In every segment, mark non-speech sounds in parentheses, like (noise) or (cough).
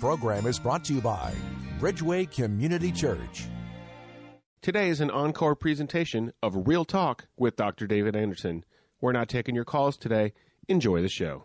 Program is brought to you by Bridgeway Community Church. Today is an encore presentation of Real Talk with Dr. David Anderson. We're not taking your calls today. Enjoy the show.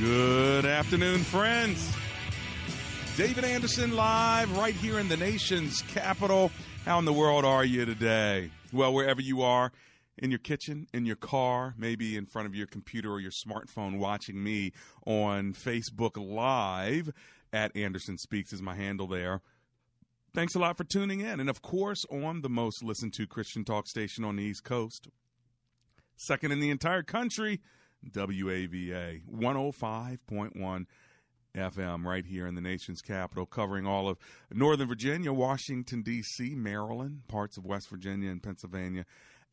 Good afternoon, friends. David Anderson live right here in the nation's capital. How in the world are you today? Well, wherever you are, in your kitchen, in your car, maybe in front of your computer or your smartphone, watching me on Facebook Live at Anderson Speaks is my handle there. Thanks a lot for tuning in. And of course, on the most listened to Christian talk station on the East Coast, second in the entire country, WAVA 105.1 FM right here in the nation's capital, covering all of Northern Virginia, Washington, D.C., Maryland, parts of West Virginia, and Pennsylvania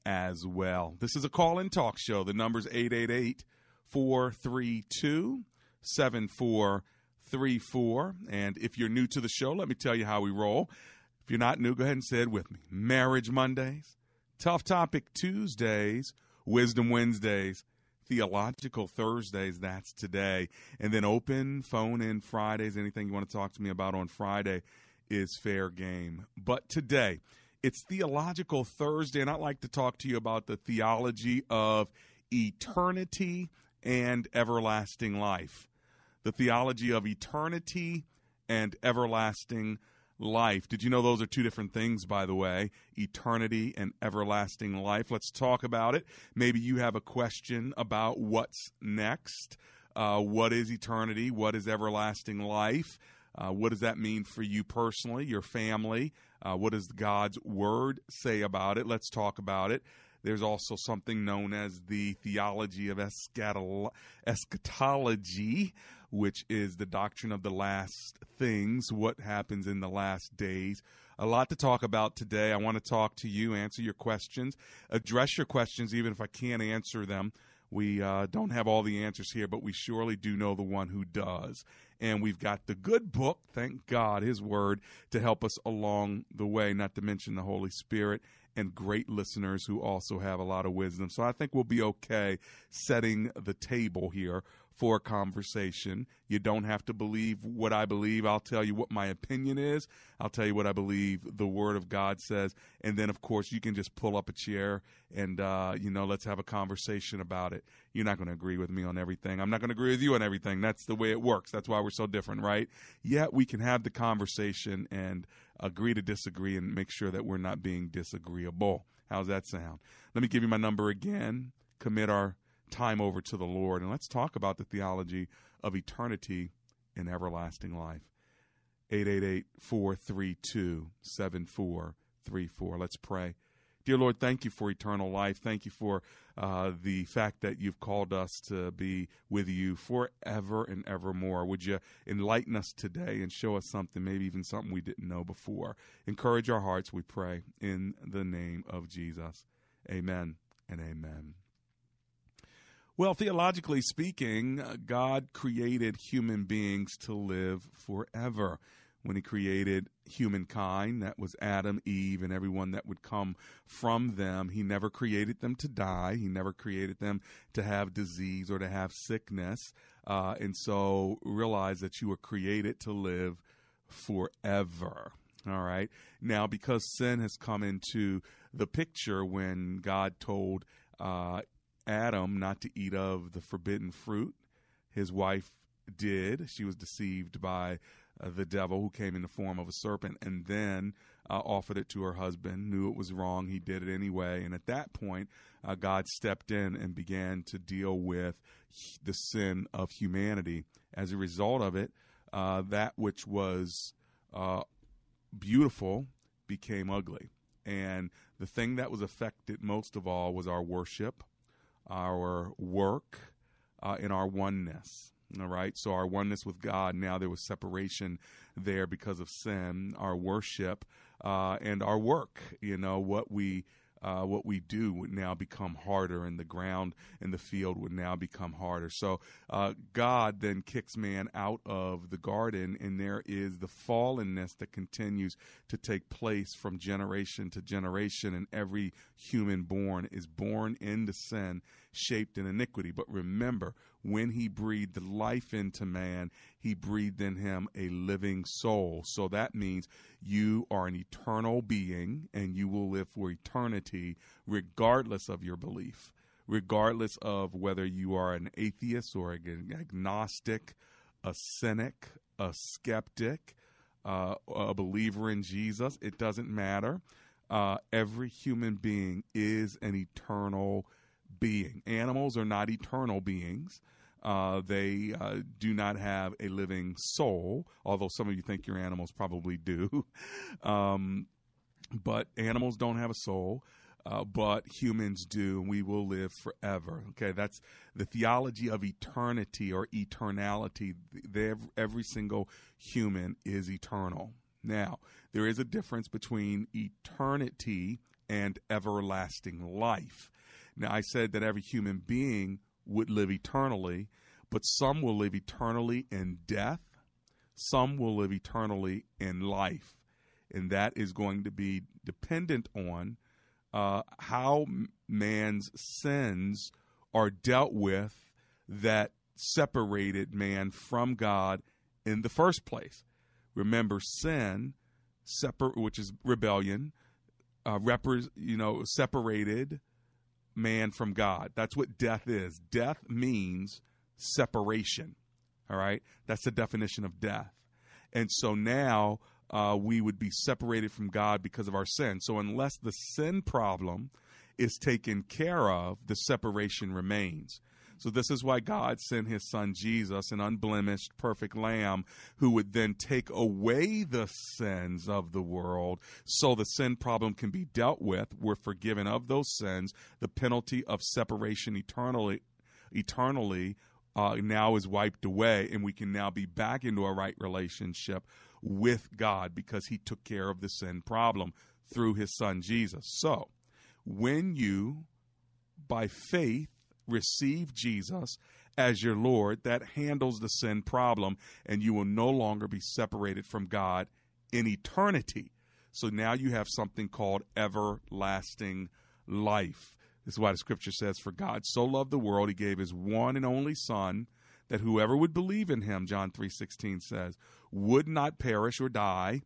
as well. This is a call in talk show. The number's 888 432 7434. And if you're new to the show, let me tell you how we roll. If you're not new, go ahead and say it with me Marriage Mondays, Tough Topic Tuesdays, Wisdom Wednesdays Theological Thursdays, that's today. And then open phone in Fridays. Anything you want to talk to me about on Friday is fair game. But today, it's Theological Thursday, and I'd like to talk to you about the theology of eternity and everlasting life. The theology of eternity and everlasting life. Did you know those are two different things, by the way? Eternity and everlasting life. Let's talk about it. Maybe you have a question about what's next. Uh, what is eternity? What is everlasting life? Uh, what does that mean for you personally, your family? Uh, what does God's word say about it? Let's talk about it. There's also something known as the theology of eschatology, which is the doctrine of the last things, what happens in the last days. A lot to talk about today. I want to talk to you, answer your questions, address your questions, even if I can't answer them. We uh, don't have all the answers here, but we surely do know the one who does. And we've got the good book, thank God, His Word, to help us along the way, not to mention the Holy Spirit and great listeners who also have a lot of wisdom. So I think we'll be okay setting the table here for a conversation. You don't have to believe what I believe. I'll tell you what my opinion is. I'll tell you what I believe the Word of God says. And then, of course, you can just pull up a chair and, uh, you know, let's have a conversation about it. You're not going to agree with me on everything. I'm not going to agree with you on everything. That's the way it works. That's why we're so different, right? Yet we can have the conversation and agree to disagree and make sure that we're not being disagreeable. How's that sound? Let me give you my number again. Commit our time over to the Lord and let's talk about the theology of eternity and everlasting life. 888 432 7434. Let's pray. Dear Lord, thank you for eternal life. Thank you for uh, the fact that you've called us to be with you forever and evermore. Would you enlighten us today and show us something, maybe even something we didn't know before? Encourage our hearts, we pray, in the name of Jesus. Amen and amen. Well, theologically speaking, uh, God created human beings to live forever. When He created humankind, that was Adam, Eve, and everyone that would come from them, He never created them to die. He never created them to have disease or to have sickness. Uh, and so realize that you were created to live forever. All right. Now, because sin has come into the picture when God told uh, Adam not to eat of the forbidden fruit. His wife did. She was deceived by uh, the devil who came in the form of a serpent and then uh, offered it to her husband, knew it was wrong. He did it anyway. And at that point, uh, God stepped in and began to deal with the sin of humanity. As a result of it, uh, that which was uh, beautiful became ugly. And the thing that was affected most of all was our worship, our work, uh, and our oneness. All right. So our oneness with God, now there was separation there because of sin, our worship, uh, and our work, you know, what we uh, what we do would now become harder, and the ground and the field would now become harder. So uh, God then kicks man out of the garden, and there is the fallenness that continues to take place from generation to generation, and every human born is born into sin, shaped in iniquity. But remember, when he breathed life into man, he breathed in him a living soul. So that means you are an eternal being and you will live for eternity regardless of your belief, regardless of whether you are an atheist or an agnostic, a cynic, a skeptic, uh, a believer in Jesus. It doesn't matter. Uh, every human being is an eternal being. Animals are not eternal beings. Uh, they uh, do not have a living soul, although some of you think your animals probably do. (laughs) um, but animals don't have a soul. Uh, but humans do, and we will live forever. Okay, that's the theology of eternity or eternality. every single human is eternal. Now, there is a difference between eternity and everlasting life. Now, I said that every human being would live eternally, but some will live eternally in death, some will live eternally in life. And that is going to be dependent on uh, how man's sins are dealt with that separated man from God in the first place. Remember, sin, separ- which is rebellion, uh, repre- you know, separated man from God. That's what death is. Death means separation. All right? That's the definition of death. And so now uh, we would be separated from God because of our sin. So unless the sin problem is taken care of, the separation remains. So this is why God sent his son Jesus, an unblemished, perfect lamb, who would then take away the sins of the world so the sin problem can be dealt with. We're forgiven of those sins. The penalty of separation eternally eternally uh, now is wiped away, and we can now be back into a right relationship with God because He took care of the sin problem through His Son Jesus. So, when you, by faith, receive Jesus as your Lord, that handles the sin problem, and you will no longer be separated from God in eternity. So now you have something called everlasting life. This is why the scripture says, For God so loved the world, he gave his one and only Son, that whoever would believe in him, John 3.16 says, would not perish or die,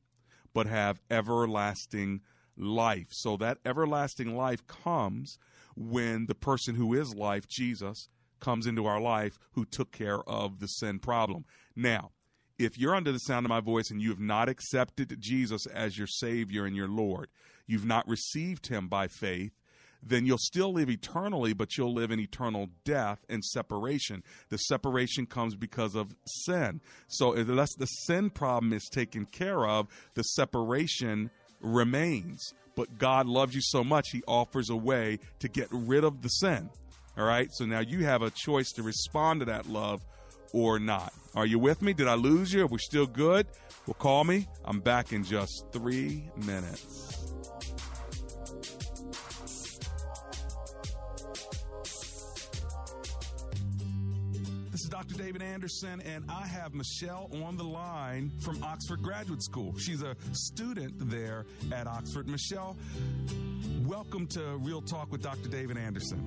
but have everlasting life. So that everlasting life comes when the person who is life, Jesus, comes into our life who took care of the sin problem. Now, if you're under the sound of my voice and you have not accepted Jesus as your Savior and your Lord, you've not received Him by faith, then you'll still live eternally, but you'll live in eternal death and separation. The separation comes because of sin. So unless the sin problem is taken care of, the separation remains. But God loves you so much, He offers a way to get rid of the sin. All right? So now you have a choice to respond to that love or not. Are you with me? Did I lose you? We're we still good? Well, call me. I'm back in just three minutes. Dr. David Anderson, and I have Michelle on the line from Oxford Graduate School. She's a student there at Oxford. Michelle, Welcome to Real Talk with Dr. David Anderson.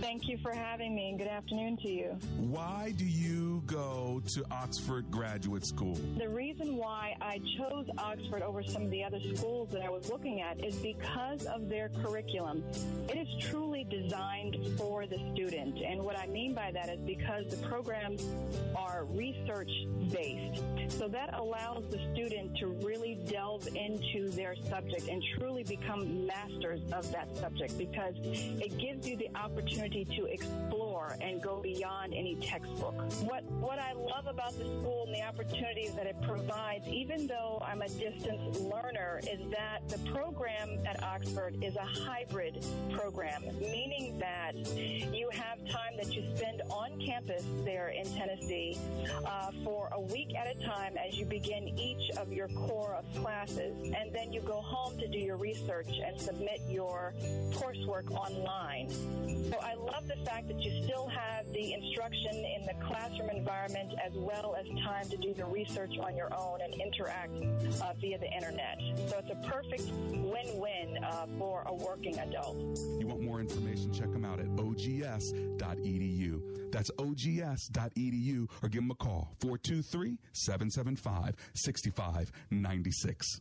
Thank you for having me, and good afternoon to you. Why do you go to Oxford Graduate School? The reason why I chose Oxford over some of the other schools that I was looking at is because of their curriculum. It is truly designed for the student, and what I mean by that is because the programs are research based. So that allows the student to really delve into their subject and truly become masters of that subject because it gives you the opportunity to explore and go beyond any textbook. What what I love about the school and the opportunities that it provides, even though I'm a distance learner, is that the program at Oxford is a hybrid program, meaning that you have time that you spend campus there in Tennessee uh, for a week at a time as you begin each of your core of classes, and then you go home to do your research and submit your coursework online. So I love the fact that you still have the instruction in the classroom environment as well as time to do the research on your own and interact uh, via the internet. So it's a perfect win-win uh, for a working adult. You want more information? Check them out at ogs.edu. That's ogs.edu or give them a call 423 775 6596.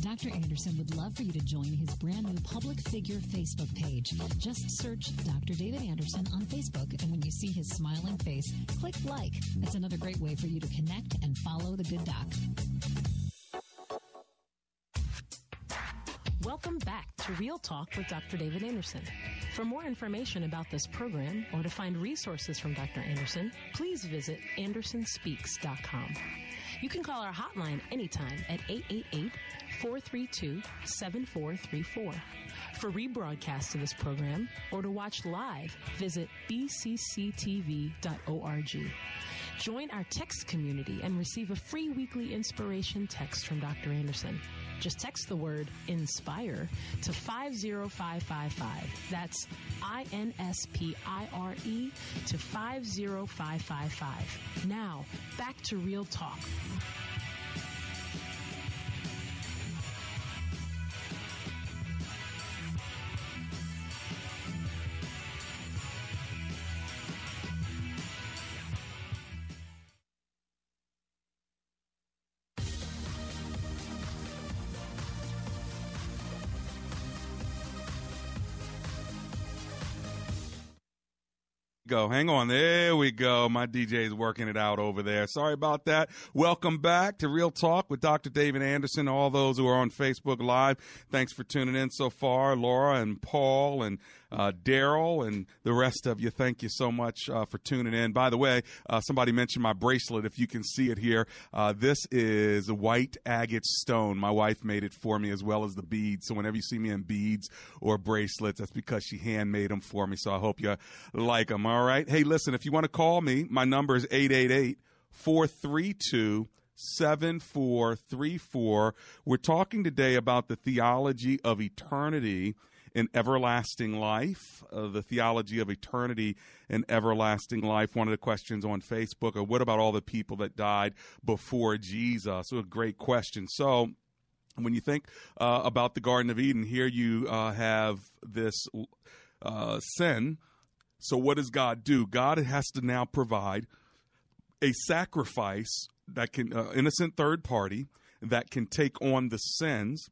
Dr. Anderson would love for you to join his brand new public figure Facebook page. Just search Dr. David Anderson on Facebook, and when you see his smiling face, click like. It's another great way for you to connect and follow the good doc. Welcome back to Real Talk with Dr. David Anderson. For more information about this program or to find resources from Dr. Anderson, please visit andersonspeaks.com. You can call our hotline anytime at 888 432 7434. For rebroadcast of this program or to watch live, visit bcctv.org. Join our text community and receive a free weekly inspiration text from Dr. Anderson. Just text the word INSPIRE to 50555. That's I N S P I R E to 50555. Now, back to Real Talk. Go. Hang on. There we go. My DJ is working it out over there. Sorry about that. Welcome back to Real Talk with Dr. David Anderson. All those who are on Facebook Live, thanks for tuning in so far. Laura and Paul and uh, Daryl and the rest of you, thank you so much uh, for tuning in. By the way, uh, somebody mentioned my bracelet. If you can see it here, uh, this is a white agate stone. My wife made it for me as well as the beads. So whenever you see me in beads or bracelets, that's because she handmade them for me. So I hope you like them. All right. Hey, listen, if you want to call me, my number is 888 432 7434. We're talking today about the theology of eternity in everlasting life, uh, the theology of eternity and everlasting life. One of the questions on Facebook are what about all the people that died before Jesus? So a great question. So, when you think uh, about the Garden of Eden, here you uh, have this uh, sin. So, what does God do? God has to now provide a sacrifice that can, uh, innocent third party, that can take on the sins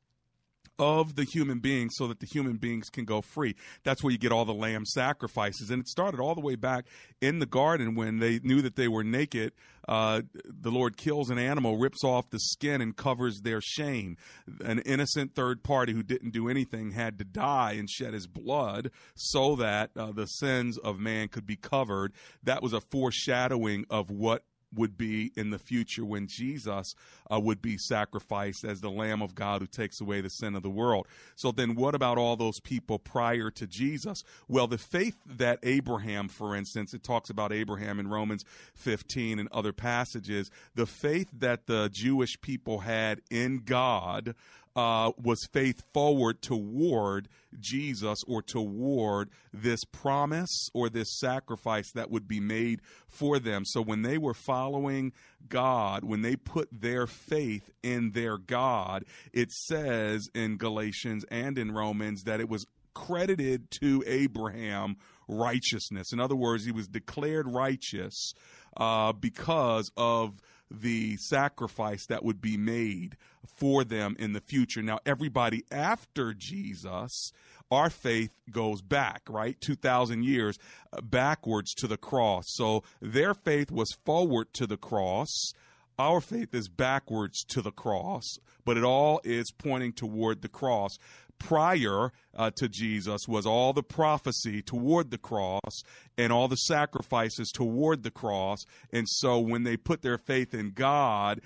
of the human beings so that the human beings can go free. That's where you get all the lamb sacrifices. And it started all the way back in the garden when they knew that they were naked. Uh, the Lord kills an animal, rips off the skin, and covers their shame. An innocent third party who didn't do anything had to die and shed his blood so that uh, the sins of man could be covered. That was a foreshadowing of what would be in the future when Jesus uh, would be sacrificed as the Lamb of God who takes away the sin of the world. So then, what about all those people prior to Jesus? Well, the faith that Abraham, for instance, it talks about Abraham in Romans 15 and other passages, the faith that the Jewish people had in God uh, was faith forward toward Jesus or toward this promise or this sacrifice that would be made for them. So when they were following God, when they put their faith in their God, it says in Galatians and in Romans that it was credited to Abraham righteousness. In other words, he was declared righteous uh, because of the sacrifice that would be made for them in the future. Now, everybody after Jesus, our faith goes back, right? 2,000 years uh, backwards to the cross. So their faith was forward to the cross. Our faith is backwards to the cross, but it all is pointing toward the cross prior uh, to Jesus was all the prophecy toward the cross and all the sacrifices toward the cross. And so when they put their faith in God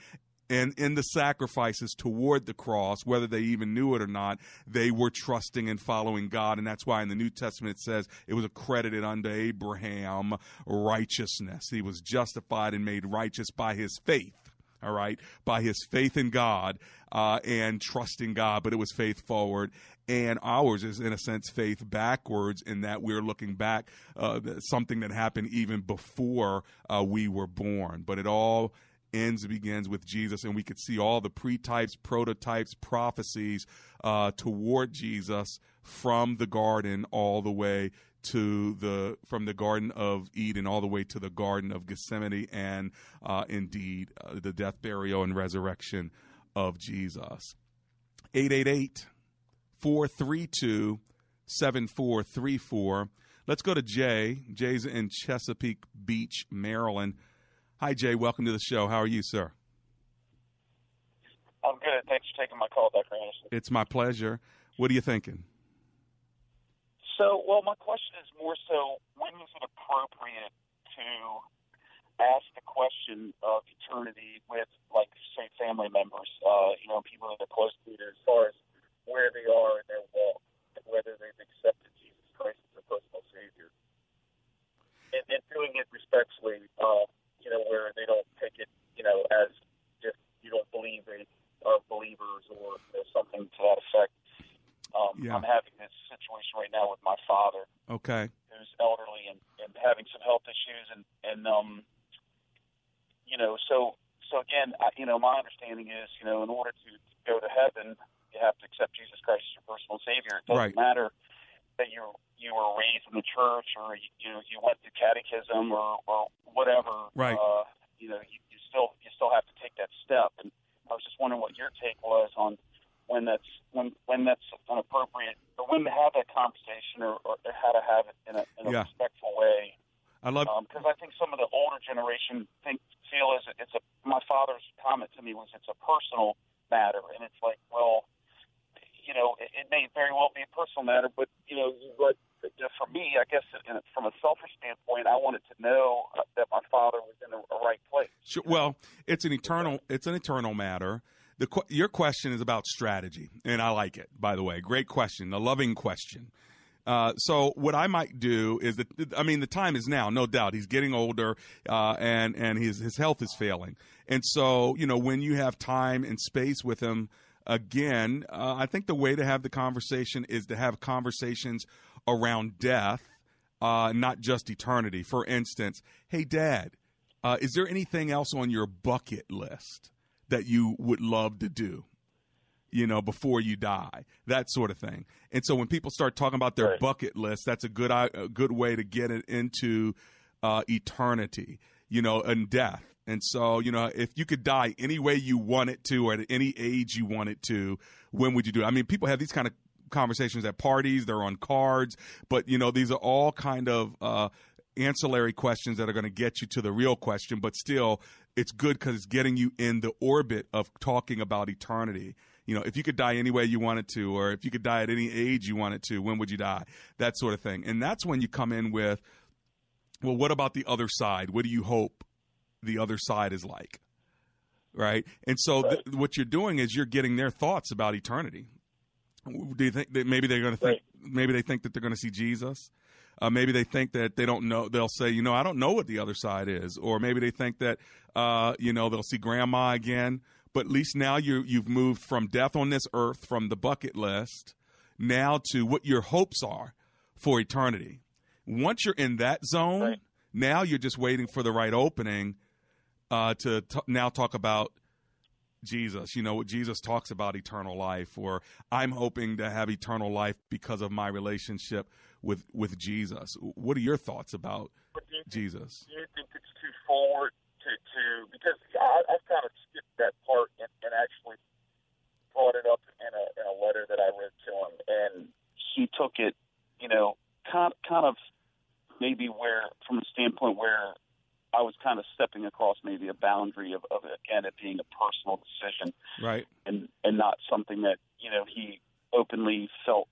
and in the sacrifices toward the cross, whether they even knew it or not, they were trusting and following God. And that's why in the New Testament it says it was accredited unto Abraham righteousness. He was justified and made righteous by his faith all right, by his faith in God uh, and trusting God, but it was faith forward. And ours is, in a sense, faith backwards in that we're looking back, uh, something that happened even before uh, we were born. But it all ends and begins with Jesus, and we could see all the pretypes, prototypes, prophecies uh, toward Jesus from the garden all the way to the from the Garden of Eden all the way to the Garden of Gethsemane, and uh, indeed uh, the death, burial, and resurrection of Jesus. 888 432 7434. Let's go to Jay. Jay's in Chesapeake Beach, Maryland. Hi, Jay. Welcome to the show. How are you, sir? I'm good. Thanks for taking my call, Dr. Anderson. It's my pleasure. What are you thinking? So, well, my question is more so when is it appropriate to ask the question of eternity with, like, say, family members, uh, you know, people that are close to you, as far as where they are in their walk, and whether they've accepted Jesus Christ as their personal Savior, and, and doing it respectfully, uh, you know, where they don't take it, you know, as if you don't believe they are believers or you know, something to that effect. Um, yeah. I'm having this situation right now with my father. Okay. Who's elderly and, and having some health issues, and and um, you know, so so again, I, you know, my understanding is, you know, in order to go to heaven, you have to accept Jesus Christ as your personal Savior. It doesn't right. matter that you you were raised in the church or you you, know, you went to catechism or or whatever. Right. Uh, you know, you, you still you still have to take that step. And I was just wondering what your take was on when that's when when that's an appropriate or when to have that conversation or, or how to have it in a, in a yeah. respectful way. I love because um, I think some of the older generation think feel is it's a. My father's comment to me was it's a personal matter, and it's like, well, you know, it, it may very well be a personal matter, but you know, but for me, I guess from a selfish standpoint, I wanted to know uh, that my father was in a right place. Sure. Well, it's an eternal. It's an eternal matter. The, your question is about strategy, and I like it. By the way, great question, a loving question. Uh, so what I might do is that I mean the time is now, no doubt. He's getting older, uh, and and his his health is failing, and so you know when you have time and space with him again, uh, I think the way to have the conversation is to have conversations around death, uh, not just eternity. For instance, hey Dad, uh, is there anything else on your bucket list that you would love to do? you know, before you die, that sort of thing. And so when people start talking about their right. bucket list, that's a good a good way to get it into uh, eternity, you know, and death. And so, you know, if you could die any way you want it to, or at any age you want it to, when would you do it? I mean, people have these kind of conversations at parties, they're on cards, but, you know, these are all kind of uh, ancillary questions that are going to get you to the real question, but still, it's good because it's getting you in the orbit of talking about eternity you know, if you could die any way you wanted to, or if you could die at any age you wanted to, when would you die? That sort of thing. And that's when you come in with, well, what about the other side? What do you hope the other side is like? Right. And so th- what you're doing is you're getting their thoughts about eternity. Do you think that maybe they're going to think, right. maybe they think that they're going to see Jesus? Uh, maybe they think that they don't know. They'll say, you know, I don't know what the other side is, or maybe they think that, uh, you know, they'll see grandma again, but at least now you you've moved from death on this earth from the bucket list now to what your hopes are for eternity. Once you're in that zone, Right. now you're just waiting for the right opening uh, to t- now talk about Jesus. You know, Jesus talks about eternal life, or I'm hoping to have eternal life because of my relationship with with Jesus. What are your thoughts about do you, Jesus? do you think it's too forward to, to because I, I've kind of skipped that part and, and actually brought it up in a, in a letter that I read to him, and he took it, you know, kind kind of maybe where from the standpoint where I was kind of stepping across maybe a boundary of, of again it being a personal decision Right. and and not something that you know he openly felt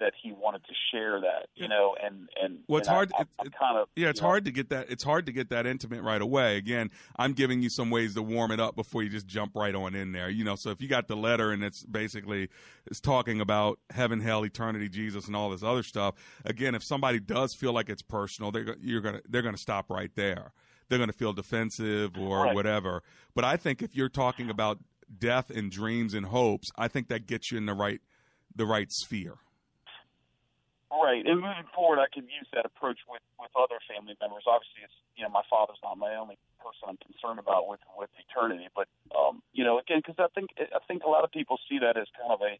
that he wanted to share that you know and and Well, it's and hard- I, it- kind of Yeah, it's you know, hard to get that. It's hard to get that intimate right away. Again, I'm giving you some ways to warm it up before you just jump right on in there. You know, so if you got the letter and it's basically it's talking about heaven, hell, eternity, Jesus, and all this other stuff. Again, if somebody does feel like it's personal, they're you're gonna they're gonna stop right there. They're gonna feel defensive or Right. whatever. But I think if you're talking about death and dreams and hopes, I think that gets you in the right the right sphere. Right, and moving forward, I could use that approach with with other family members. Obviously, it's you know my father's not my only person I'm concerned about with with eternity, but um, you know again because I think I think a lot of people see that as kind of a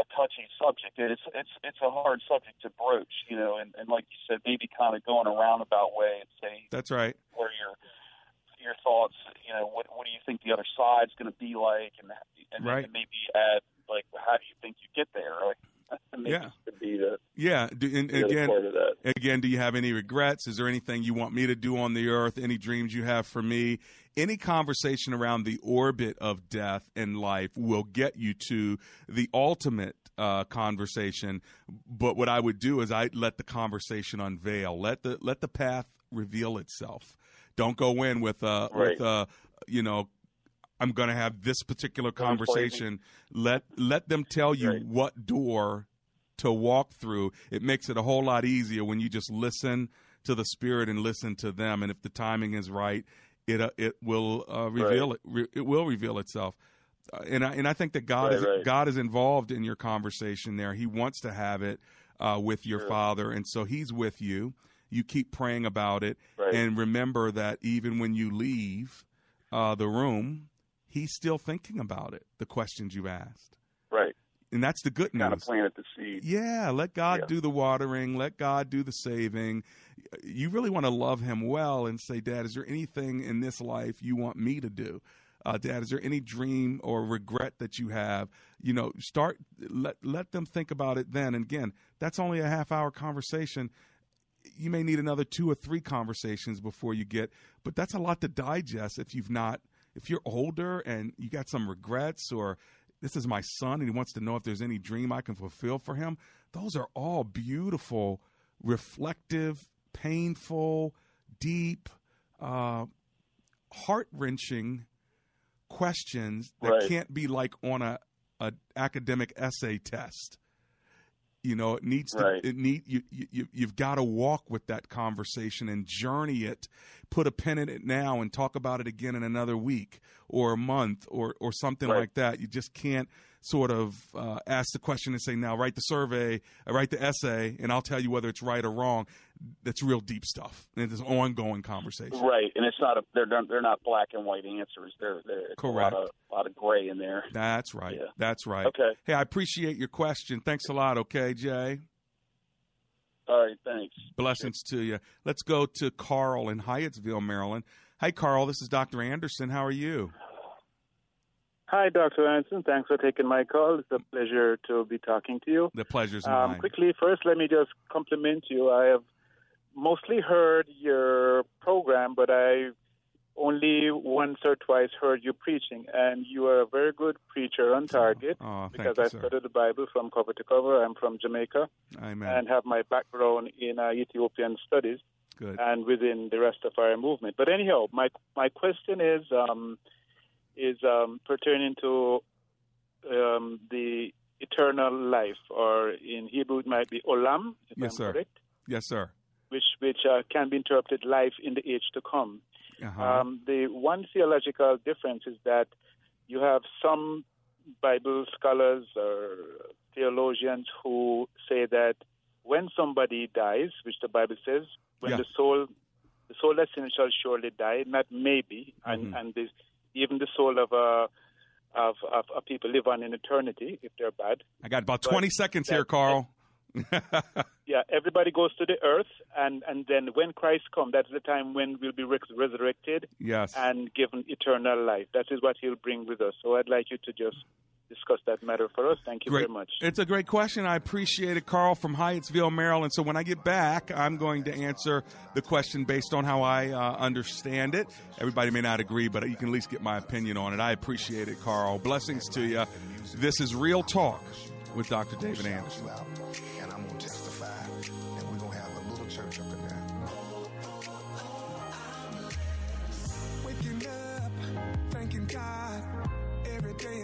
a touchy subject. And It's it's it's a hard subject to broach, you know, and, and like you said, maybe kind of going a roundabout way and say That's right. where your your thoughts, you know, what what do you think the other side's going to be like, and and, Right. and maybe add like how do you think you get there? Like, Yeah. the, Yeah, do, and again, part of that. Again, do you have any regrets? Is there anything you want me to do on the earth? Any dreams you have for me? Any conversation around the orbit of death and life will get you to the ultimate uh, conversation. But what I would do is I let the conversation unveil. Let the let the path reveal itself. Don't go in with uh with Right. uh you know I'm going to have this particular conversation. Let let them tell you Right. what door to walk through. It makes it a whole lot easier when you just listen to the spirit and listen to them. And if the timing is right, it uh, it will uh, reveal it. Re- it will reveal itself. Uh, and I and I think that God Right, is right. God is involved in your conversation there. He wants to have it uh, with your. Father, and so He's with you. You keep praying about it, Right. and remember that even when you leave uh, the room, He's still thinking about it. The questions you asked, Right. and that's the good Kind of news. planted the seed. Yeah, let God Yeah. do the watering, let God do the saving. You really want to love Him well and say, Dad, is there anything in this life you want me to do? Uh, Dad, is there any dream or regret that you have? You know, start let let them think about it then. And again, that's only a half hour conversation. You may need another two or three conversations before you get, but that's a lot to digest if you've not. If you're older and you got some regrets or this is my son and he wants to know if there's any dream I can fulfill for him. Those are all beautiful, reflective, painful, deep, uh, heart wrenching questions that Right. can't be like on a, a academic essay test. You know, it needs to. Right. It need you. You you've got to walk with that conversation and journey it. Put a pin in it now and talk about it again in another week or a month or or something Right. like that. You just can't sort of uh, ask the question and say, "Now write the survey, write the essay, and I'll tell you whether it's right or wrong." That's real deep stuff, and it's an ongoing conversation. Right, and it's not a they're not, they're not black and white answers. They're they're Correct. a lot of a lot of gray in there. That's right. Yeah. That's right. Okay. Hey, I appreciate your question. Thanks a lot. Okay, Jay. All right, thanks. Blessings to you. Let's go to Carl in Hyattsville, Maryland. Hi, Carl. This is Dr. Anderson. How are you? Hi, Dr. Anderson. Thanks for taking my call. It's a pleasure to be talking to you. The pleasure's Um, mine. quickly, first, let me just compliment you. I have mostly heard your program, but I only once or twice heard you preaching, and you are a very good preacher on target Oh, thank because you, I studied the Bible from cover to cover. I'm from Jamaica Amen. and have my background in uh, Ethiopian studies Good. and within the rest of our movement. But anyhow, my my question is um, is um, pertaining to um, the eternal life, or in Hebrew it might be olam, if Yes, I'm sir. correct, Yes, sir. which which uh, can be interpreted life in the age to come. Uh-huh. Um, the one theological difference is that you have some Bible scholars or theologians who say that when somebody dies, which the Bible says, when Yeah. the soul, the soul that sinned shall surely die, not maybe, and Mhm. and this, even the soul of uh, of, of of people live on in eternity if they're bad. I got about But 20 seconds here, Carl. (laughs) Yeah, everybody goes to the earth, and and then when Christ comes, that's the time when we'll be res- resurrected Yes. and given eternal life. That is what He'll bring with us. So I'd like you to just discuss that matter for us. Thank you Great. very much. It's a great question. I appreciate it, Carl from Hyattsville, Maryland. So when I get back, I'm going to answer the question based on how I uh, understand it. Everybody may not agree, but you can at least get my opinion on it. I appreciate it, Carl. Blessings to you. This is Real Talk with Dr. David Anderson.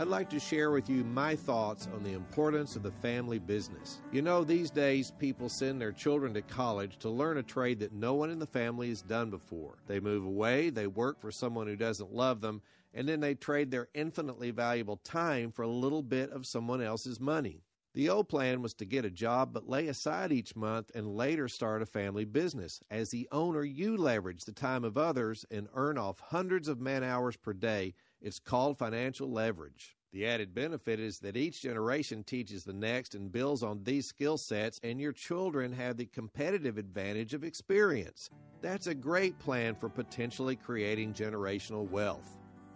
I'd like to share with you my thoughts on the importance of the family business. You know, these days people send their children to college to learn a trade that no one in the family has done before. They move away, they work for someone who doesn't love them, and then they trade their infinitely valuable time for a little bit of someone else's money. The old plan was to get a job but lay aside each month and later start a family business. As the owner, you leverage the time of others and earn off hundreds of man hours per day. It's called financial leverage. The added benefit is that each generation teaches the next and builds on these skill sets, and your children have the competitive advantage of experience. That's a great plan for potentially creating generational wealth.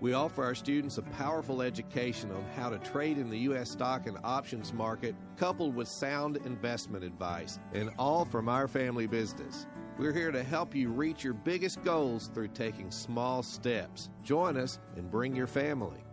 We offer our students a powerful education on how to trade in the U.S. stock and options market, coupled with sound investment advice, and all from our family business. We're here to help you reach your biggest goals through taking small steps. Join us and bring your family.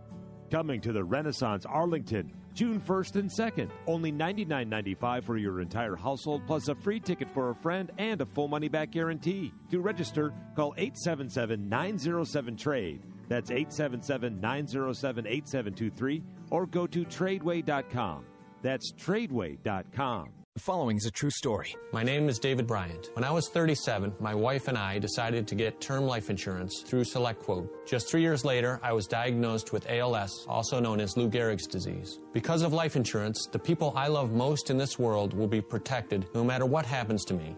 Coming to the Renaissance Arlington, June 1st and 2nd. Only $99.95 for your entire household, plus a free ticket for a friend and a full money back guarantee. To register, call 877 907 TRADE. That's 877 907 8723 or go to tradeway.com. That's tradeway.com. The following is a true story. My name is David Bryant. When I was 37, my wife and I decided to get term life insurance through SelectQuote. Just three years later, I was diagnosed with ALS, also known as Lou Gehrig's disease. Because of life insurance, the people I love most in this world will be protected no matter what happens to me.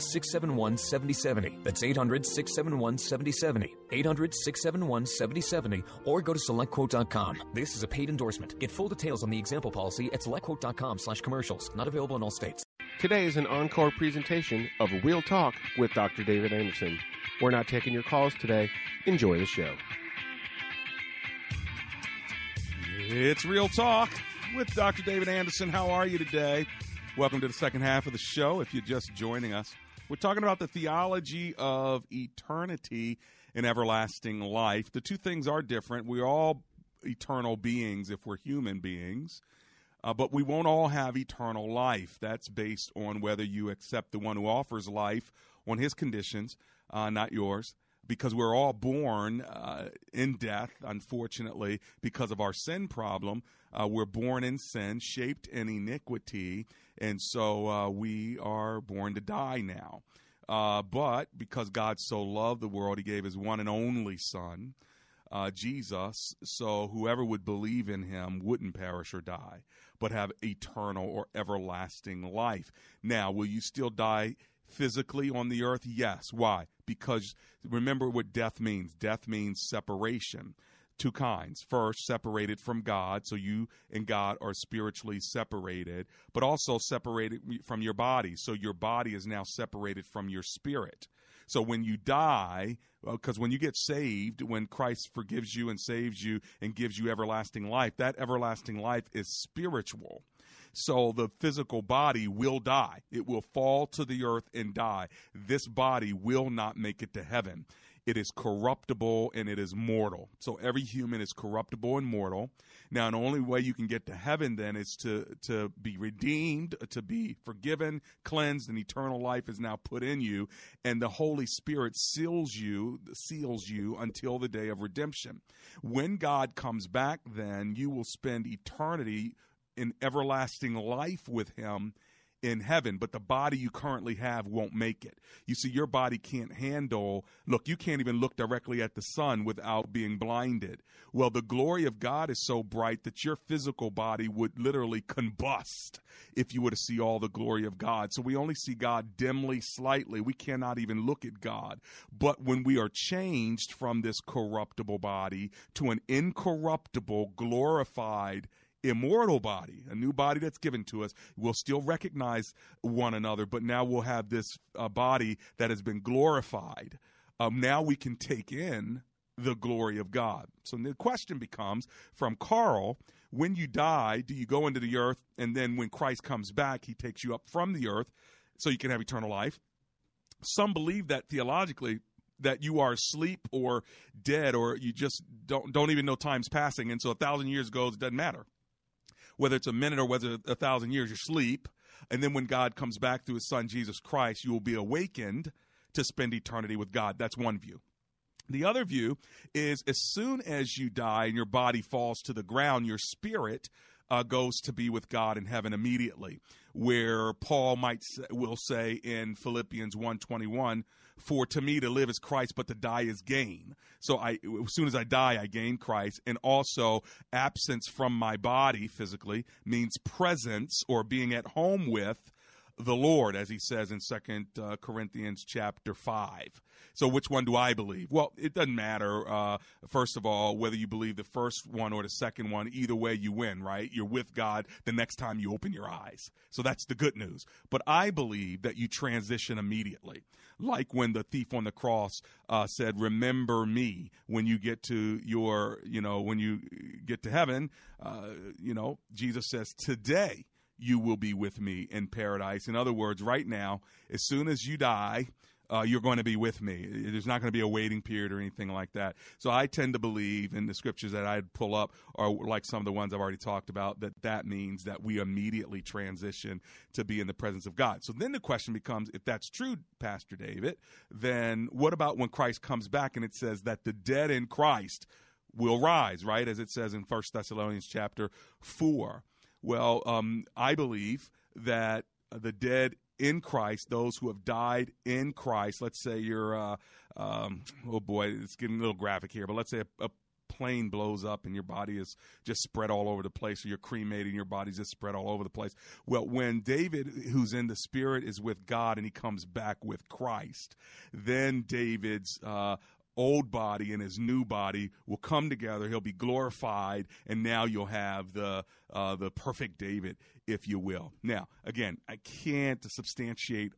671 7070. That's 800 671 7070. 800 671 7070 or go to selectquote.com. This is a paid endorsement. Get full details on the example policy at selectquote.com slash commercials. Not available in all states. Today is an encore presentation of Real Talk with Dr. David Anderson. We're not taking your calls today. Enjoy the show. It's Real Talk with Dr. David Anderson. How are you today? Welcome to the second half of the show. If you're just joining us, we're talking about the theology of eternity and everlasting life. The two things are different. We're all eternal beings if we're human beings, uh, but we won't all have eternal life. That's based on whether you accept the one who offers life on his conditions, uh, not yours because we're all born uh, in death, unfortunately, because of our sin problem. Uh, we're born in sin, shaped in iniquity, and so uh, we are born to die now. Uh, but because God so loved the world, He gave His one and only Son. uh, Jesus, so whoever would believe in him wouldn't perish or die, but have eternal or everlasting life. Now, will you still die physically on the earth? Yes. Why? Because remember what death means death means separation two kinds. First, separated from God, so you and God are spiritually separated, but also separated from your body, so your body is now separated from your spirit. So when you die, because uh, when you get saved, when Christ forgives you and saves you and gives you everlasting life, that everlasting life is spiritual. So the physical body will die. It will fall to the earth and die. This body will not make it to heaven. It is corruptible and it is mortal. So every human is corruptible and mortal. Now, the only way you can get to heaven then is to, to be redeemed, to be forgiven, cleansed, and eternal life is now put in you. And the Holy Spirit seals you, seals you until the day of redemption. When God comes back, then you will spend eternity in everlasting life with Him in heaven, but the body you currently have won't make it. You see, your body can't handle, look, you can't even look directly at the sun without being blinded. Well, the glory of God is so bright that your physical body would literally combust if you were to see all the glory of God. So we only see God dimly, slightly. We cannot even look at God. But when we are changed from this corruptible body to an incorruptible, glorified, immortal body, a new body that's given to us. We'll still recognize one another, but now we'll have this uh, body that has been glorified. Um, now we can take in the glory of God. So the question becomes from Carl when you die, do you go into the earth, and then when Christ comes back, he takes you up from the earth so you can have eternal life? Some believe that theologically that you are asleep or dead or you just don't don't even know time's passing and so a thousand years goes it doesn't matter whether it's a minute or whether a thousand years, you sleep. And then when God comes back through his son, Jesus Christ, you will be awakened to spend eternity with God. That's one view. The other view is as soon as you die and your body falls to the ground, your spirit uh, goes to be with God in heaven immediately. Where Paul might say, will say in Philippians 1:21, "For to me to live is Christ, but to die is gain." So I, as soon as I die, I gain Christ, and also absence from my body physically means presence or being at home with the Lord, as he says in Second uh, Corinthians chapter five. So, which one do I believe? Well, it doesn't matter. Uh, first of all, whether you believe the first one or the second one, either way, you win. Right? You're with God the next time you open your eyes. So that's the good news. But I believe that you transition immediately, like when the thief on the cross uh, said, "Remember me when you get to your, you know, when you get to heaven." Uh, you know, Jesus says, "Today." You will be with me in paradise. In other words, right now, as soon as you die, uh, you're going to be with me. There's not going to be a waiting period or anything like that. So I tend to believe in the scriptures that I'd pull up, or like some of the ones I've already talked about, that that means that we immediately transition to be in the presence of God. So then the question becomes if that's true, Pastor David, then what about when Christ comes back and it says that the dead in Christ will rise, right? As it says in First Thessalonians chapter 4. Well, um, I believe that the dead in Christ, those who have died in Christ, let's say you're, uh, um, oh boy, it's getting a little graphic here, but let's say a, a plane blows up and your body is just spread all over the place, or you're cremated and your body's just spread all over the place. Well, when David, who's in the spirit, is with God and he comes back with Christ, then David's uh, old body and his new body will come together. He'll be glorified, and now you'll have the uh, the perfect David, if you will. Now, again, I can't substantiate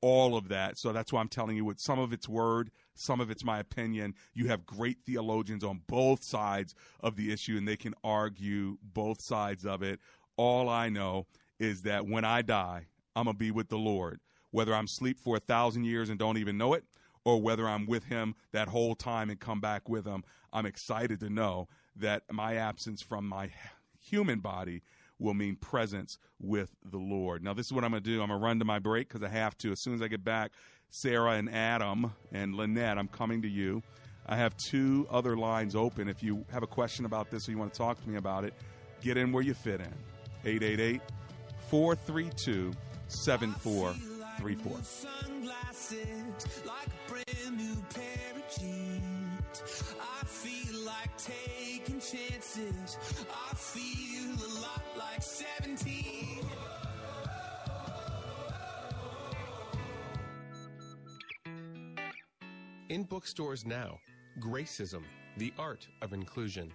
all of that, so that's why I'm telling you. With some of it's word, some of it's my opinion. You have great theologians on both sides of the issue, and they can argue both sides of it. All I know is that when I die, I'm gonna be with the Lord. Whether I'm asleep for a thousand years and don't even know it, or whether I'm with him that whole time and come back with him, I'm excited to know that my absence from my human body will mean presence with the Lord. Now, this is what I'm going to do. I'm going to run to my break because I have to. As soon as I get back, Sarah and Adam and Lynette, I'm coming to you. I have two other lines open. If you have a question about this or you want to talk to me about it, get in where you fit in. 888 432 7434. Taking chances. I feel a lot like 17. In bookstores now, Gracism, the art of inclusion.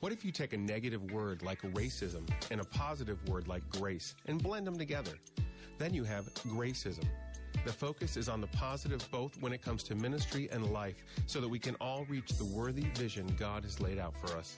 What if you take a negative word like racism and a positive word like grace and blend them together? Then you have Gracism. The focus is on the positive both when it comes to ministry and life so that we can all reach the worthy vision God has laid out for us.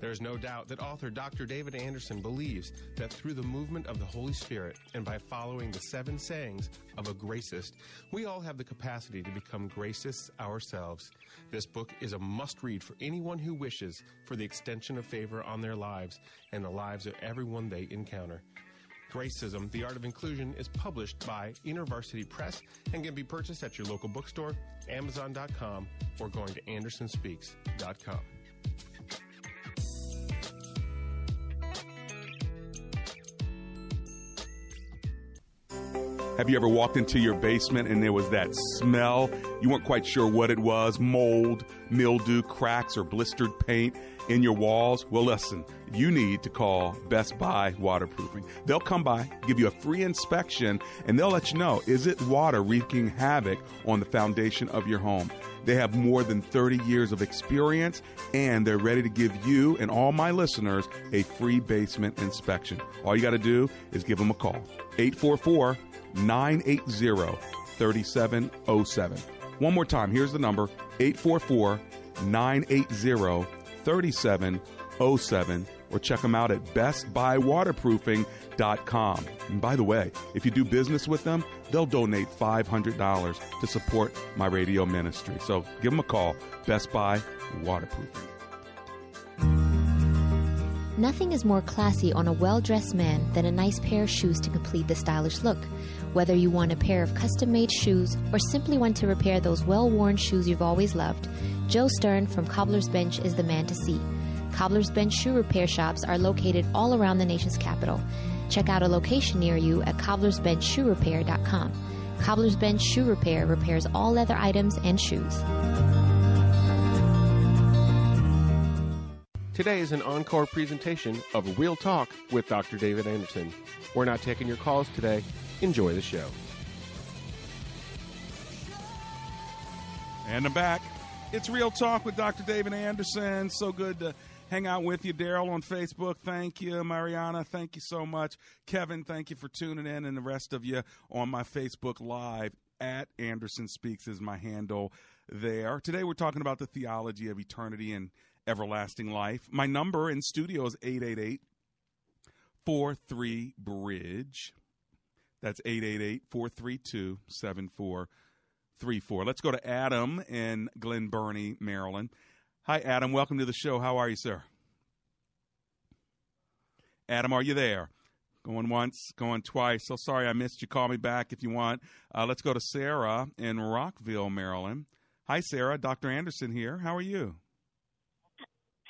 There is no doubt that author Dr. David Anderson believes that through the movement of the Holy Spirit and by following the seven sayings of a gracist, we all have the capacity to become gracists ourselves. This book is a must read for anyone who wishes for the extension of favor on their lives and the lives of everyone they encounter. Gracism, The Art of Inclusion is published by InterVarsity Press and can be purchased at your local bookstore, Amazon.com, or going to AndersonSpeaks.com. Have you ever walked into your basement and there was that smell? You weren't quite sure what it was mold, mildew, cracks, or blistered paint in your walls? Well, listen, you need to call Best Buy Waterproofing. They'll come by, give you a free inspection, and they'll let you know is it water wreaking havoc on the foundation of your home? They have more than 30 years of experience and they're ready to give you and all my listeners a free basement inspection. All you got to do is give them a call. 844 980 3707. One more time, here's the number 844 980 3707 or check them out at bestbuywaterproofing.com. And by the way, if you do business with them, they'll donate $500 to support my radio ministry. So give them a call, Best Buy Waterproofing. Nothing is more classy on a well dressed man than a nice pair of shoes to complete the stylish look. Whether you want a pair of custom made shoes or simply want to repair those well worn shoes you've always loved, Joe Stern from Cobbler's Bench is the man to see. Cobbler's Bench shoe repair shops are located all around the nation's capital. Check out a location near you at cobblersbenchshoerepair.com. Cobbler's Bench Shoe Repair repairs all leather items and shoes. Today is an encore presentation of Real Talk with Dr. David Anderson. We're not taking your calls today. Enjoy the show. And I'm back. It's Real Talk with Dr. David Anderson. So good to hang out with you. Daryl on Facebook, thank you. Mariana, thank you so much. Kevin, thank you for tuning in. And the rest of you on my Facebook Live at Anderson Speaks is my handle there. Today we're talking about the theology of eternity and everlasting life. My number in studio is 888 43 Bridge. That's 888 432 7434. Let's go to Adam in Glen Burnie, Maryland. Hi, Adam. Welcome to the show. How are you, sir? Adam, are you there? Going once, going twice. So sorry I missed you. Call me back if you want. Uh, let's go to Sarah in Rockville, Maryland. Hi, Sarah. Dr. Anderson here. How are you?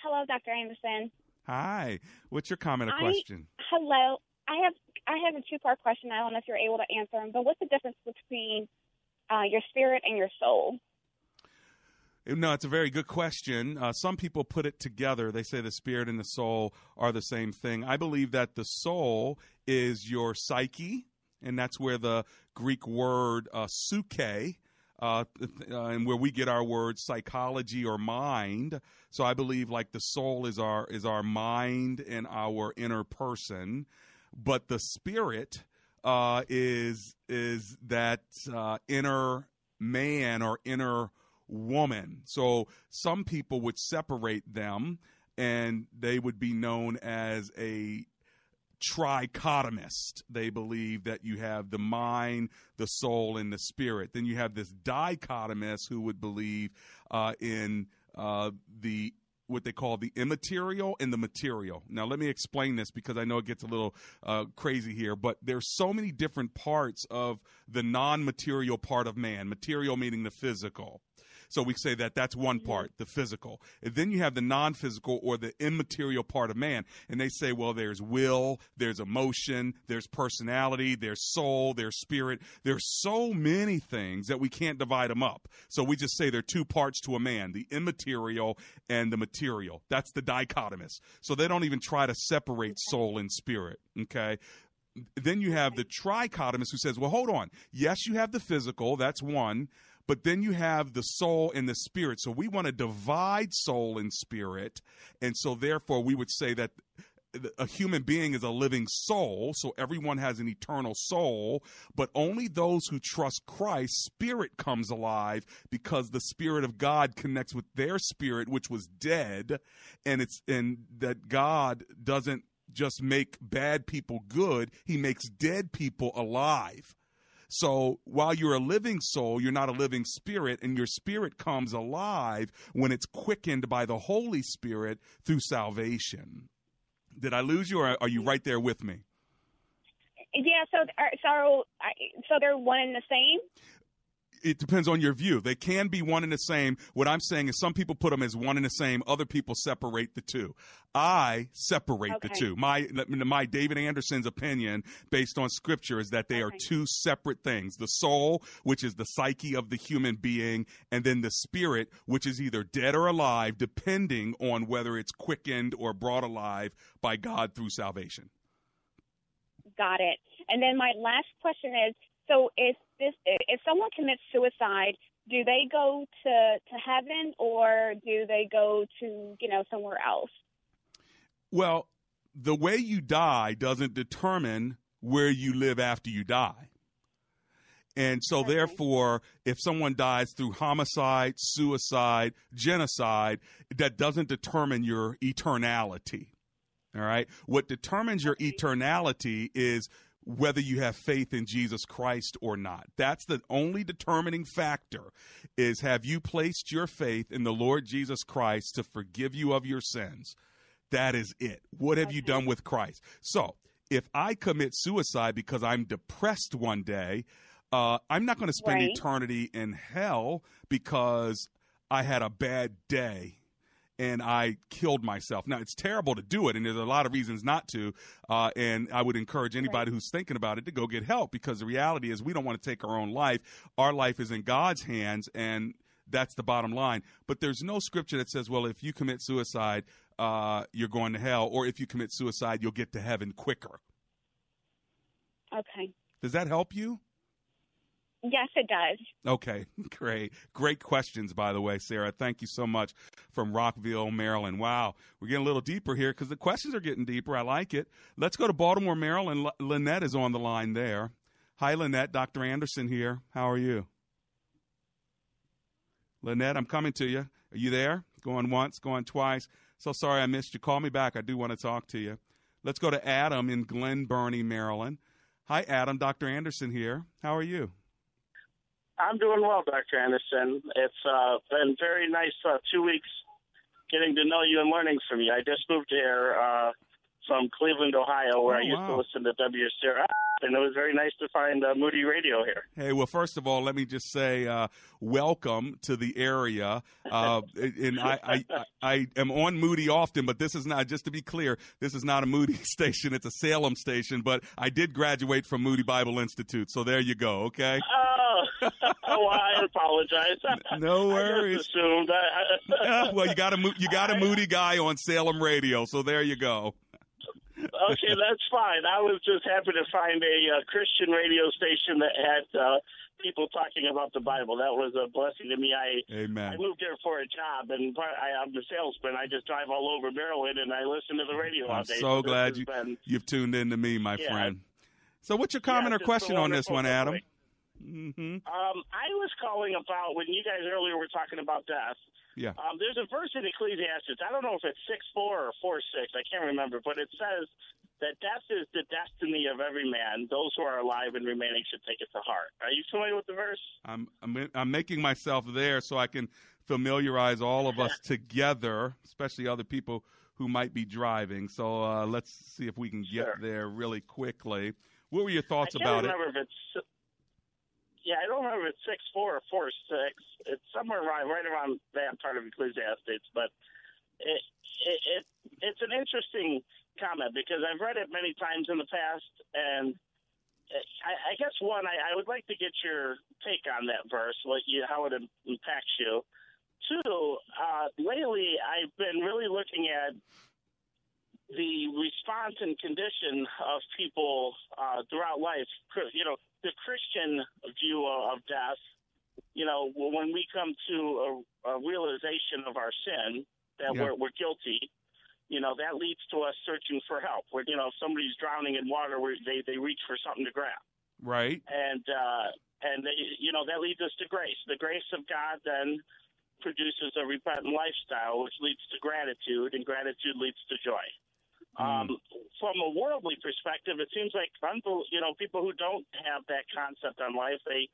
Hello, Dr. Anderson. Hi. What's your comment or I- question? Hello. I have I have a two part question. I don't know if you're able to answer them, but what's the difference between uh, your spirit and your soul? No, it's a very good question. Uh, some people put it together. They say the spirit and the soul are the same thing. I believe that the soul is your psyche, and that's where the Greek word uh, suke, uh, uh, and where we get our word psychology or mind. So I believe like the soul is our is our mind and our inner person, but the spirit uh, is is that uh, inner man or inner woman. So some people would separate them and they would be known as a trichotomist. They believe that you have the mind, the soul, and the spirit. Then you have this dichotomist who would believe uh, in uh, the what they call the immaterial and the material. Now, let me explain this because I know it gets a little uh, crazy here, but there's so many different parts of the non-material part of man. Material meaning the physical. So we say that that's one mm-hmm. part, the physical. And then you have the non physical or the immaterial part of man. And they say, well, there's will, there's emotion, there's personality, there's soul, there's spirit. There's so many things that we can't divide them up. So we just say there are two parts to a man the immaterial and the material. That's the dichotomous. So they don't even try to separate soul and spirit. Okay then you have the trichotomist who says, well, hold on. Yes, you have the physical, that's one, but then you have the soul and the spirit. So we want to divide soul and spirit. And so therefore, we would say that a human being is a living soul, so everyone has an eternal soul, but only those who trust Christ, spirit comes alive because the spirit of God connects with their spirit which was dead, and it's and that God doesn't just make bad people good, he makes dead people alive. So while you're a living soul, you're not a living spirit, and your spirit comes alive when it's quickened by the Holy Spirit through salvation. Did I lose you, or are you right there with me? Yeah, so uh, so so they're one and the same it depends on your view. They can be one and the same. What I'm saying is some people put them as one and the same. Other people separate the two. I separate okay. the two. My my David Anderson's opinion, based on Scripture, is that they okay. are two separate things: the soul, which is the psyche of the human being, and then the spirit, which is either dead or alive, depending on whether it's quickened or brought alive by God through salvation. Got it. And then my last question is: so if this if someone commits suicide, do they go to to heaven or do they go to you know somewhere else? Well, the way you die doesn't determine where you live after you die. And so, okay. therefore, if someone dies through homicide, suicide, genocide, that doesn't determine your eternality. All right. What determines your eternality is whether you have faith in Jesus Christ or not. That's the only determining factor is have you placed your faith in the Lord Jesus Christ to forgive you of your sins? That is it. What have okay. you done with Christ? So, if I commit suicide because I'm depressed one day, uh, I'm not going to spend right. eternity in hell because I had a bad day and I killed myself. Now, it's terrible to do it, and there's a lot of reasons not to. Uh, and I would encourage anybody who's thinking about it to go get help because the reality is we don't want to take our own life. Our life is in God's hands, and that's the bottom line. But there's no scripture that says, well, if you commit suicide, uh, you're going to hell, or if you commit suicide, you'll get to heaven quicker. Okay. Does that help you? Yes, it does. Okay, (laughs) great. Great questions, by the way, Sarah. Thank you so much from Rockville, Maryland. Wow, we're getting a little deeper here because the questions are getting deeper. I like it. Let's go to Baltimore, Maryland. L- Lynette is on the line there. Hi, Lynette. Dr. Anderson here. How are you? Lynette, I'm coming to you. Are you there? Going once, going twice. So sorry I missed you. Call me back. I do want to talk to you. Let's go to Adam in Glen Burnie, Maryland. Hi, Adam. Dr. Anderson here. How are you? I'm doing well, Dr. Anderson. It's uh, been very nice uh, two weeks getting to know you and learning from you. I just moved here uh, from Cleveland, Ohio, where oh, I used wow. to listen to WSR and it was very nice to find uh, Moody Radio here. Hey, well, first of all, let me just say uh, welcome to the area. (laughs) Uh, and I, I, I, am on Moody often, but this is not, just to be clear, this is not a Moody (laughs) station. It's a Salem station, but I did graduate from Moody Bible Institute. So there you go, okay? (laughs) Oh, I apologize. (laughs) No worries. I assumed. I, (laughs) well, you got a, you got a Moody guy on Salem Radio, so there you go okay, that's fine. I was just happy to find a uh, Christian radio station that had uh, people talking about the Bible. That was a blessing to me. I Amen. I moved here for a job, and part, I, I'm a salesman. I just drive all over Maryland, and I listen to the radio I'm all day. so so glad you been, you've tuned in to me, my yeah, friend. So, what's your comment yeah, or question on this one, Adam? Mm-hmm. Um, I was calling about when you guys earlier were talking about death. Yeah. Um, there's a verse in Ecclesiastes. I don't know if it's six four or four six. I can't remember, but it says that death is the destiny of every man. Those who are alive and remaining should take it to heart. Are you familiar with the verse? I'm I'm, I'm making myself there so I can familiarize all of us (laughs) together, especially other people who might be driving. So uh, let's see if we can get sure. there really quickly. What were your thoughts I about remember it? Yeah, I don't remember if it's six four or four six. It's somewhere around right around that part of Ecclesiastes, but it, it, it it's an interesting comment because I've read it many times in the past, and I, I guess one, I, I would like to get your take on that verse, what you, how it impacts you. Two, uh, lately I've been really looking at the response and condition of people uh, throughout life. You know, the Christian view of death. You know, when we come to a, a realization of our sin that Yeah. we're, we're guilty, you know, that leads to us searching for help. Where you know, if somebody's drowning in water, where they they reach for something to grab Right. and uh, and they, you know that leads us to grace. The grace of God then produces a repentant lifestyle, which leads to gratitude, and gratitude leads to joy. Um, from a worldly perspective, it seems like unbel- you know people who don't have that concept on life, they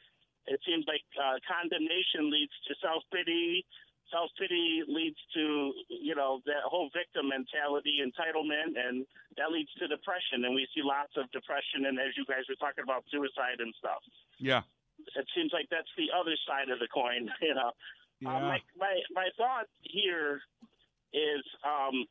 it seems like uh, condemnation leads to self pity. Self pity leads to you know that whole victim mentality, entitlement, and that leads to depression. And we see lots of depression, and as you guys were talking about suicide and stuff Yeah. it seems like that's the other side of the coin. (laughs) You know, Yeah. um, my, my my thought here is, um,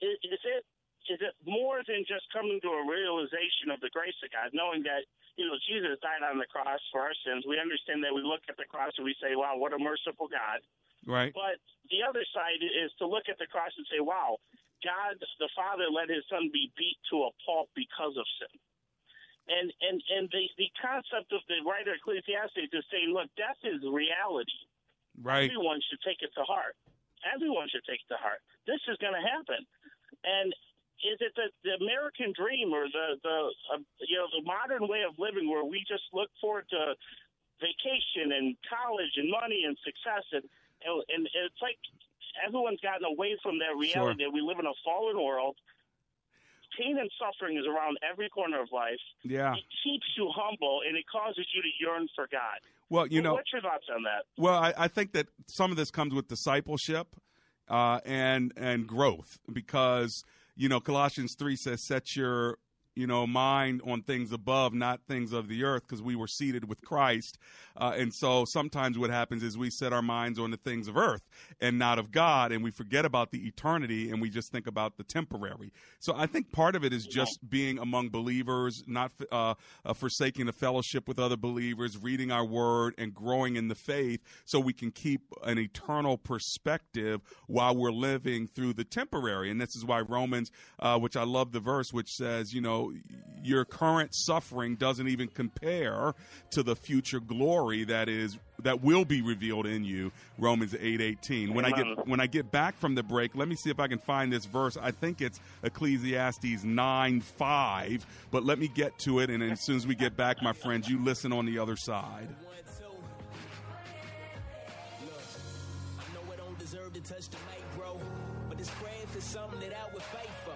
is, is it is it more than just coming to a realization of the grace of God, knowing that you know Jesus died on the cross for our sins? We understand that we look at the cross and we say, "Wow, what a merciful God." Right. But the other side is to look at the cross and say, wow, God the Father let his son be beat to a pulp because of sin. And and and the, the concept of the writer of Ecclesiastes is saying, look, death is reality. Right. Everyone should take it to heart. Everyone should take it to heart. This is going to happen. And is it the, the American dream or the the uh, you know the modern way of living where we just look forward to vacation and college and money and success and and, and it's like everyone's gotten away from that reality that we live in a fallen world. Pain and suffering is around every corner of life. Yeah. It keeps you humble and it causes you to yearn for God. Well, you Well, know, what's your thoughts on that? Well, I, I think that some of this comes with discipleship uh, and and growth because you know Colossians three says, "Set your you know mind on things above, not things of the earth," because we were seated with Christ. Uh, and so sometimes what happens is we set our minds on the things of earth and not of God, and we forget about the eternity and we just think about the temporary. So I think part of it is just being among believers, not uh, uh, forsaking the fellowship with other believers, reading our word, and growing in the faith so we can keep an eternal perspective while we're living through the temporary. And this is why Romans, uh, which I love the verse, which says, you know, your current suffering doesn't even compare to the future glory that is that will be revealed in you romans 8 18 when i get when i get back from the break let me see if i can find this verse. I think it's ecclesiastes 9 5 but let me get to it and as soon as we get back my friends you listen on the other side. Don't But this is something that I would fight for.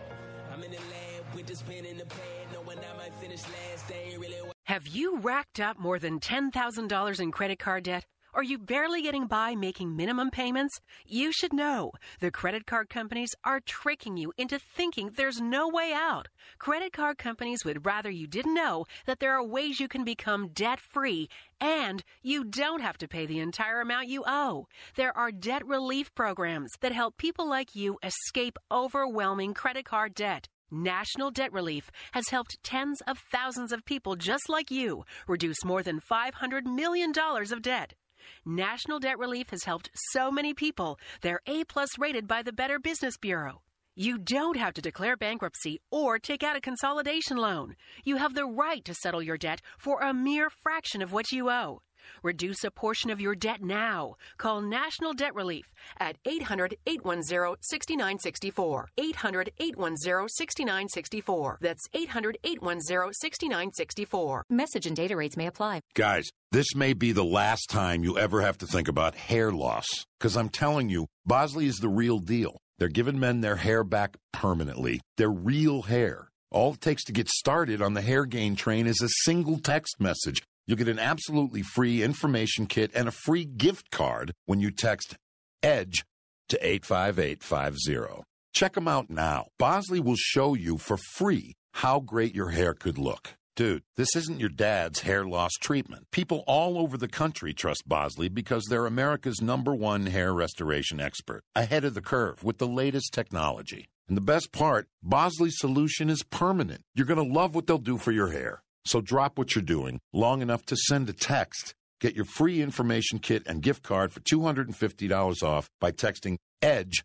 I'm in the lab with this pen in the pad, knowing I might finish last. Really. Have you racked up more than $10,000 in credit card debt? Are you barely getting by making minimum payments? You should know the credit card companies are tricking you into thinking there's no way out. Credit card companies would rather you didn't know that there are ways you can become debt free and you don't have to pay the entire amount you owe. There are debt relief programs that help people like you escape overwhelming credit card debt. National Debt Relief has helped tens of thousands of people just like you reduce more than $500 million of debt. National Debt Relief has helped so many people. They're A plus rated by the Better Business Bureau. You don't have to declare bankruptcy or take out a consolidation loan. You have the right to settle your debt for a mere fraction of what you owe. Reduce a portion of your debt now. Call National Debt Relief at 800 810 6964. 800 810 6964. That's 800 810 6964. Message and data rates may apply. Guys, this may be the last time you ever have to think about hair loss. Because I'm telling you, Bosley is the real deal. They're giving men their hair back permanently. Their real hair. All it takes to get started on the hair gain train is a single text message. You'll get an absolutely free information kit and a free gift card when you text EDGE to 85850. Check them out now. Bosley will show you for free how great your hair could look. Dude, this isn't your dad's hair loss treatment. People all over the country trust Bosley because they're America's number one hair restoration expert, ahead of the curve with the latest technology. And the best part, Bosley's solution is permanent. You're going to love what they'll do for your hair. So drop what you're doing long enough to send a text. Get your free information kit and gift card for $250 off by texting EDGE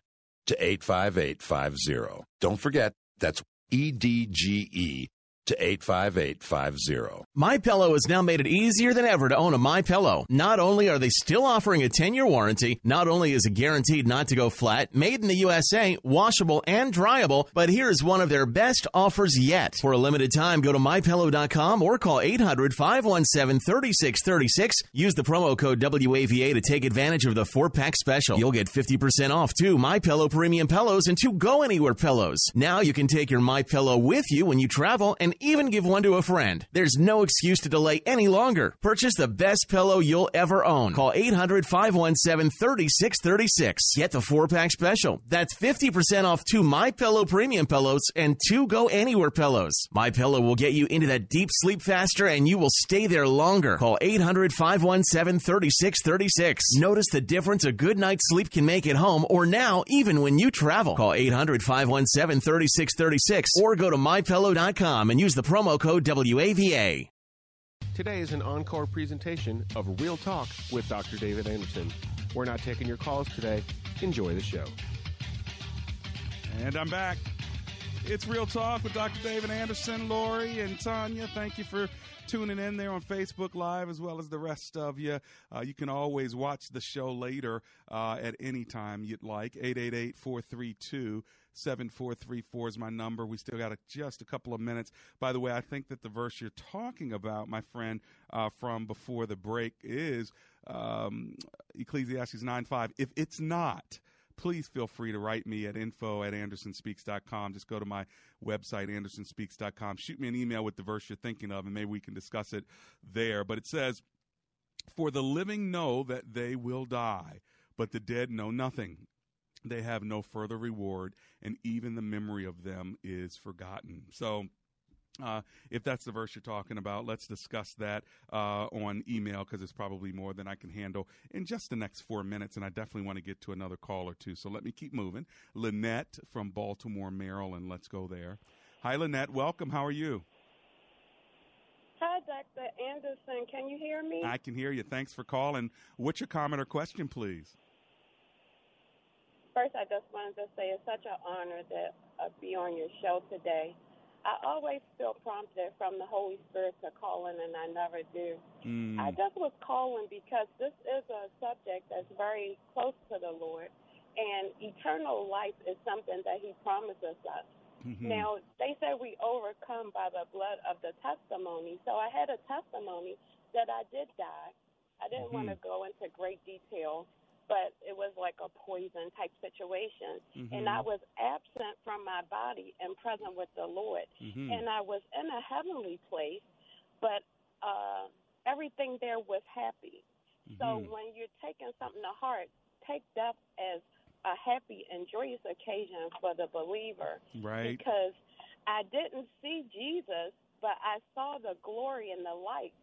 to 85850. Don't forget, that's E D G E to 85850. My Pillow has now made it easier than ever to own a My Pillow. Not only are they still offering a 10-year warranty, not only is it guaranteed not to go flat, made in the USA, washable and dryable, but here's one of their best offers yet. For a limited time, go to mypillow.com or call 800-517-3636. Use the promo code WAVA to take advantage of the 4-pack special. You'll get 50% off two My Pillow premium pillows and two Go Anywhere pillows. Now you can take your My Pillow with you when you travel and even give one to a friend. There's no excuse to delay any longer. Purchase the best pillow you'll ever own. Call 800 517 3636. Get the four pack special. That's 50% off two My Pillow premium pillows and two Go Anywhere pillows. My Pillow will get you into that deep sleep faster and you will stay there longer. Call 800 517 3636. Notice the difference a good night's sleep can make at home or now even when you travel. Call 800 517 3636 or go to mypillow.com and use the promo code WAVA. Today is an encore presentation of Real Talk with Dr. David Anderson. We're not taking your calls today. Enjoy the show. And I'm back. It's Real Talk with Dr. David Anderson, Lori, and Tanya. Thank you for tuning in there on Facebook Live as well as the rest of you. Uh, you can always watch the show later uh, at any time you'd like. 888 432 7434 is my number. We still got a, just a couple of minutes. By the way, I think that the verse you're talking about, my friend, uh, from before the break is um, Ecclesiastes 9 5. If it's not, please feel free to write me at info at andersonspeaks.com. Just go to my website, andersonspeaks.com. Shoot me an email with the verse you're thinking of, and maybe we can discuss it there. But it says, For the living know that they will die, but the dead know nothing. They have no further reward, and even the memory of them is forgotten. So, uh, if that's the verse you're talking about, let's discuss that uh, on email because it's probably more than I can handle in just the next four minutes. And I definitely want to get to another call or two. So let me keep moving. Lynette from Baltimore, Maryland. Let's go there. Hi, Lynette. Welcome. How are you? Hi, Dr. Anderson. Can you hear me? I can hear you. Thanks for calling. What's your comment or question, please? First, I just wanted to say it's such an honor to uh, be on your show today. I always feel prompted from the Holy Spirit to call in, and I never do. Mm. I just was calling because this is a subject that's very close to the Lord, and eternal life is something that He promises us. Mm-hmm. Now, they say we overcome by the blood of the testimony. So I had a testimony that I did die. I didn't want to Mm-hmm. go into great detail, but it was like a poison type situation. And Mhm. I was absent from my body and present with the Lord. Mhm. And I was in a heavenly place, but uh, everything there was happy. So Mhm. when you're taking something to heart, take death as a happy and joyous occasion for the believer Right. because I didn't see Jesus, but I saw the glory and the light.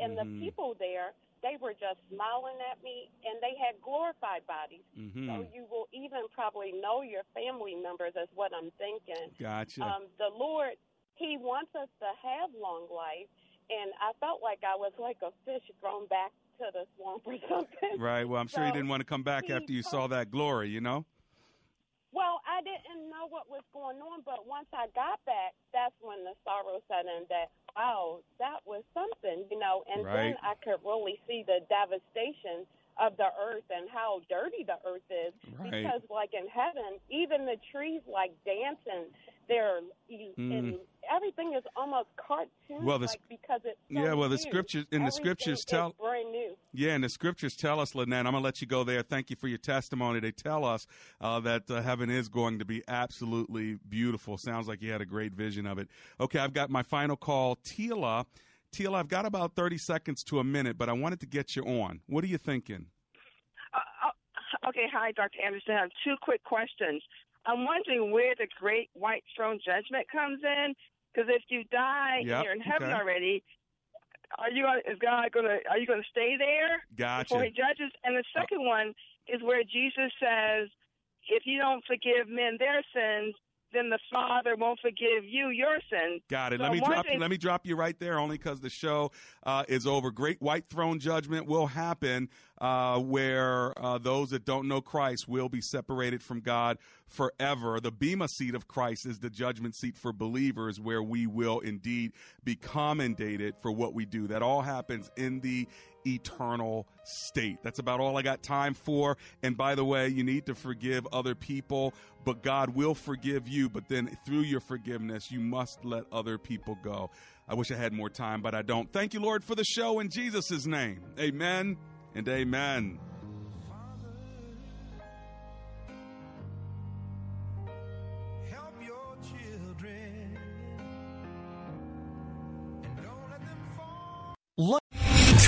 And the people there, they were just smiling at me, and they had glorified bodies. Mhm. So you will even probably know your family members, is what I'm thinking. Gotcha. Um, the Lord, He wants us to have long life, and I felt like I was like a fish thrown back to the swamp or (laughs) something. Right. Well, I'm sure you So didn't want to come back after you saw that glory, you know? Well, I didn't know what was going on, but once I got back, that's when the sorrow set in that, wow, that was something, you know, and then I could really see the devastation of the earth and how dirty the earth is. Right. Because, like in heaven, even the trees like dancing, they're, Mm. and everything is almost cartoon Well, the like because it's so Yeah, well, the new. scriptures- and the scriptures tell- brand new. Yeah, and the scriptures tell us, Lynette, I'm going to let you go there. Thank you for your testimony. They tell us uh, that uh, heaven is going to be absolutely beautiful. Sounds like you had a great vision of it. Okay, I've got my final call. Tila, Tila, I've got about 30 seconds to a minute, but I wanted to get you on. What are you thinking? Okay, hi, Dr. Anderson. I have two quick questions. I'm wondering where the great white throne judgment comes in, Because if you die Yep, and you're in heaven okay. already, are you is God gonna are you gonna stay there Gotcha. before He judges? And the uh, second one is where Jesus says, if you don't forgive men their sins, then the Father won't forgive you your sins. Got it. So let me drop. wondering- Let me drop you right there, only because the show uh, is over. Great white throne judgment will happen, uh, where uh, those that don't know Christ will be separated from God forever. The bema seat of Christ is the judgment seat for believers, where we will indeed be commendated for what we do. That all happens in the eternal state. That's about all I got time for. And by the way, you need to forgive other people, but God will forgive you. But then through your forgiveness, you must let other people go. I wish I had more time, but I don't. Thank you, Lord, for the show in Jesus' name. Amen and amen.